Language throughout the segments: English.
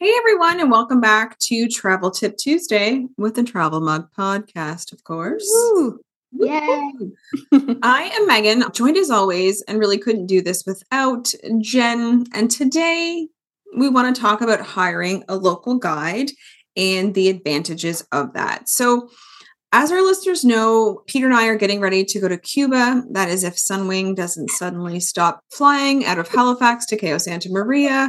Hey everyone, and welcome back to Travel Tip Tuesday with the Travel Mug Podcast, of course. Woo. Yay. I am Megan, joined as always, and really couldn't do this without Jen. And today we want to talk about hiring a local guide and the advantages of that. So, as our listeners know, Peter and I are getting ready to go to Cuba. That is, if Sunwing doesn't suddenly stop flying out of Halifax to Cayo Santa Maria,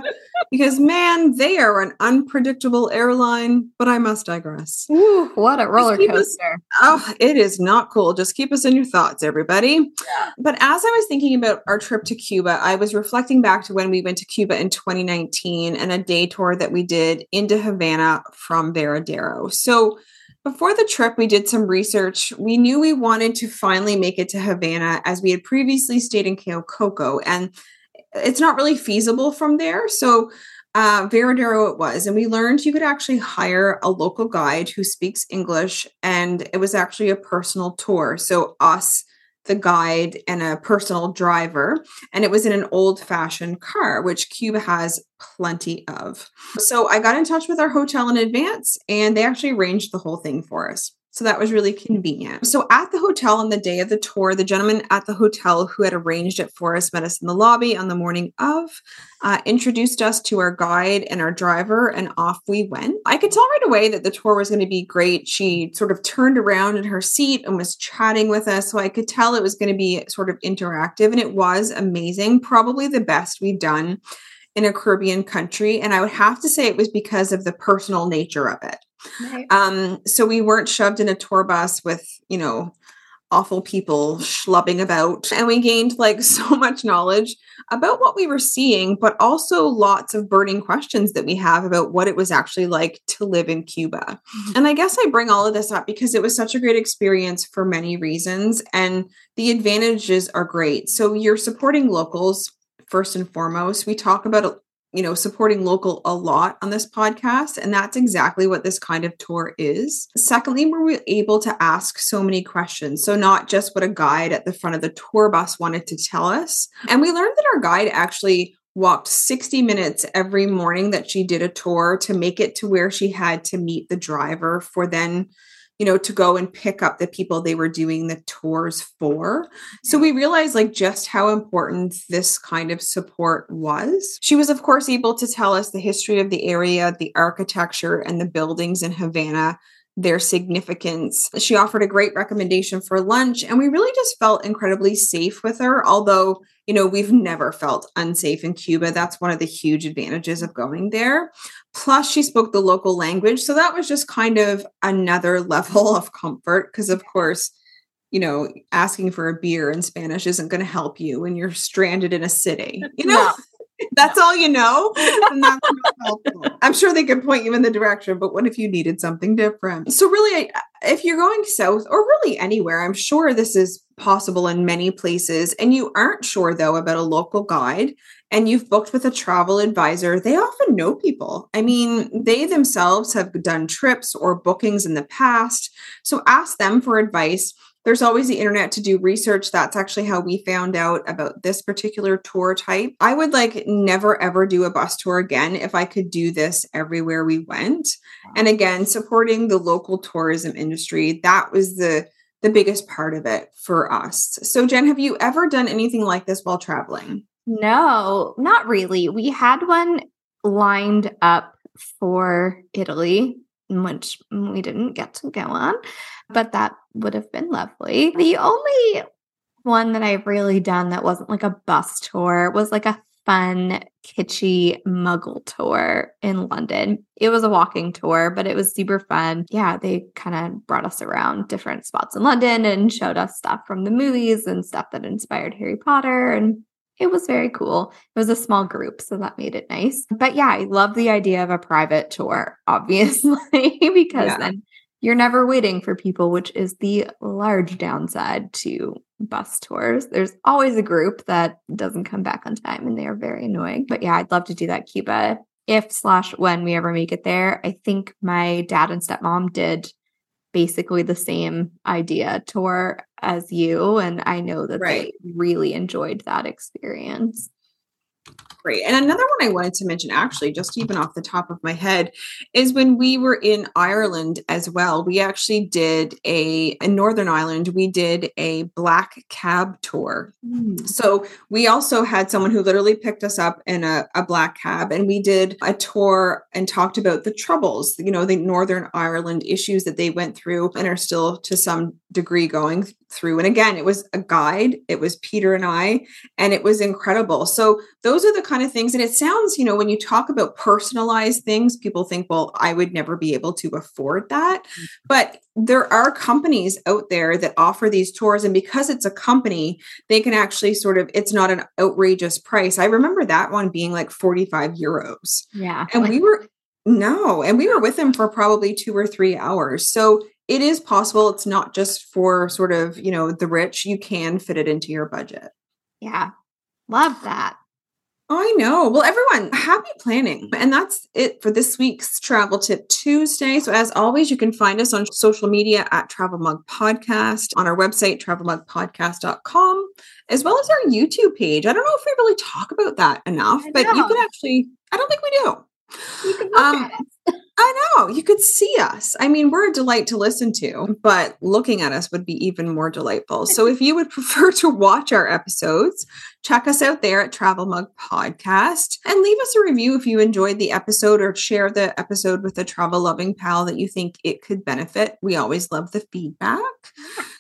because man, they are an unpredictable airline. But I must digress. Ooh, what a roller keep us- coaster. Oh, it is not cool. Just keep us in your thoughts, everybody. Yeah. But as I was thinking about our trip to Cuba, I was reflecting back to when we went to Cuba in 2019 and a day tour that we did into Havana from Varadero. So before the trip, we did some research. We knew we wanted to finally make it to Havana as we had previously stayed in Cayo Coco, and it's not really feasible from there. So uh, Varadero it was. And we learned you could actually hire a local guide who speaks English, and it was actually a personal tour. So, us, the guide, and a personal driver. And it was in an old fashioned car, which Cuba has plenty of. So, I got in touch with our hotel in advance, and they actually arranged the whole thing for us. So that was really convenient. So at the hotel on the day of the tour, the gentleman at the hotel who had arranged it for us met us in the lobby on the morning of, uh, introduced us to our guide and our driver, and off we went. I could tell right away that the tour was going to be great. She sort of turned around in her seat and was chatting with us. So I could tell it was going to be sort of interactive, and it was amazing. Probably the best we've done in a Caribbean country. And I would have to say it was because of the personal nature of it. Right. Um, so we weren't shoved in a tour bus with, you know, awful people schlubbing about. And we gained like so much knowledge about what we were seeing, but also lots of burning questions that we have about what it was actually like to live in Cuba. And I guess I bring all of this up because it was such a great experience for many reasons. And the advantages are great. So you're supporting locals first and foremost. We talk about you know, supporting local a lot on this podcast. And that's exactly what this kind of tour is. Secondly, we're able to ask so many questions. So, not just what a guide at the front of the tour bus wanted to tell us. And we learned that our guide actually walked 60 minutes every morning that she did a tour to make it to where she had to meet the driver for then you know, to go and pick up the people they were doing the tours for. So we realized like just how important this kind of support was. She was, of course, able to tell us the history of the area, the architecture, and the buildings in Havana. Their significance. She offered a great recommendation for lunch, and we really just felt incredibly safe with her. Although, you know, we've never felt unsafe in Cuba. That's one of the huge advantages of going there. Plus, she spoke the local language. So that was just kind of another level of comfort because, of course, you know, asking for a beer in Spanish isn't going to help you when you're stranded in a city. You know, No. That's all you know. then that's not helpful. I'm sure they could point you in the direction, but what if you needed something different? So, really, if you're going south or really anywhere, I'm sure this is possible in many places, and you aren't sure though about a local guide and you've booked with a travel advisor, they often know people. I mean, they themselves have done trips or bookings in the past. So ask them for advice. There's always the internet to do research. That's actually how we found out about this particular tour type. I would like never ever do a bus tour again if I could do this everywhere we went. And again, supporting the local tourism industry, that was the the biggest part of it for us. So Jen, have you ever done anything like this while traveling? No, not really. We had one lined up for Italy, which mm, we didn't get to go on, but that would have been lovely. The only one that I've really done that wasn't like a bus tour was like a fun, kitschy muggle tour in London. It was a walking tour, but it was super fun. Yeah, they kind of brought us around different spots in London and showed us stuff from the movies and stuff that inspired Harry Potter. And it was very cool. It was a small group, so that made it nice. But yeah, I love the idea of a private tour, obviously, because Yeah. then you're never waiting for people, which is the large downside to bus tours. There's always a group that doesn't come back on time and they are very annoying. But yeah, I'd love to do that Cuba if slash when we ever make it there. I think my dad and stepmom did basically the same idea tour as you. And I know that Right. they really enjoyed that experience. Great. And another one I wanted to mention, actually, just even off the top of my head, is when we were in Ireland as well. We actually did a in Northern Ireland. We did a black cab tour. Mm. So we also had someone who literally picked us up in a, a black cab, and we did a tour and talked about the troubles, you know, the Northern Ireland issues that they went through and are still to some degree going through. And again, it was a guide. It was Peter and I, and it was incredible. So those are the kind of things. And it sounds, you know, when you talk about personalized things, people think, well, I would never be able to afford that. Mm-hmm. But there are companies out there that offer these tours. And because it's a company, they can actually sort of, it's not an outrageous price. I remember that one being like 45 euros. Yeah. And we were, no, and we were with them for probably two or three hours. So it is possible. It's not just for sort of, you know, the rich. You can fit it into your budget. Yeah. Love that. I know. Well, everyone, happy planning. And that's it for this week's Travel Tip Tuesday. So, as always, you can find us on social media at Travel Mug Podcast, on our website, travelmugpodcast.com, as well as our YouTube page. I don't know if we really talk about that enough, but you can actually, I don't think we do. You can look um, at us. I you could see us. I mean, we're a delight to listen to, but looking at us would be even more delightful. So, if you would prefer to watch our episodes, check us out there at Travel Mug Podcast and leave us a review if you enjoyed the episode or share the episode with a travel loving pal that you think it could benefit. We always love the feedback.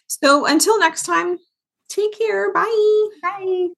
So, until next time, take care. Bye. Bye.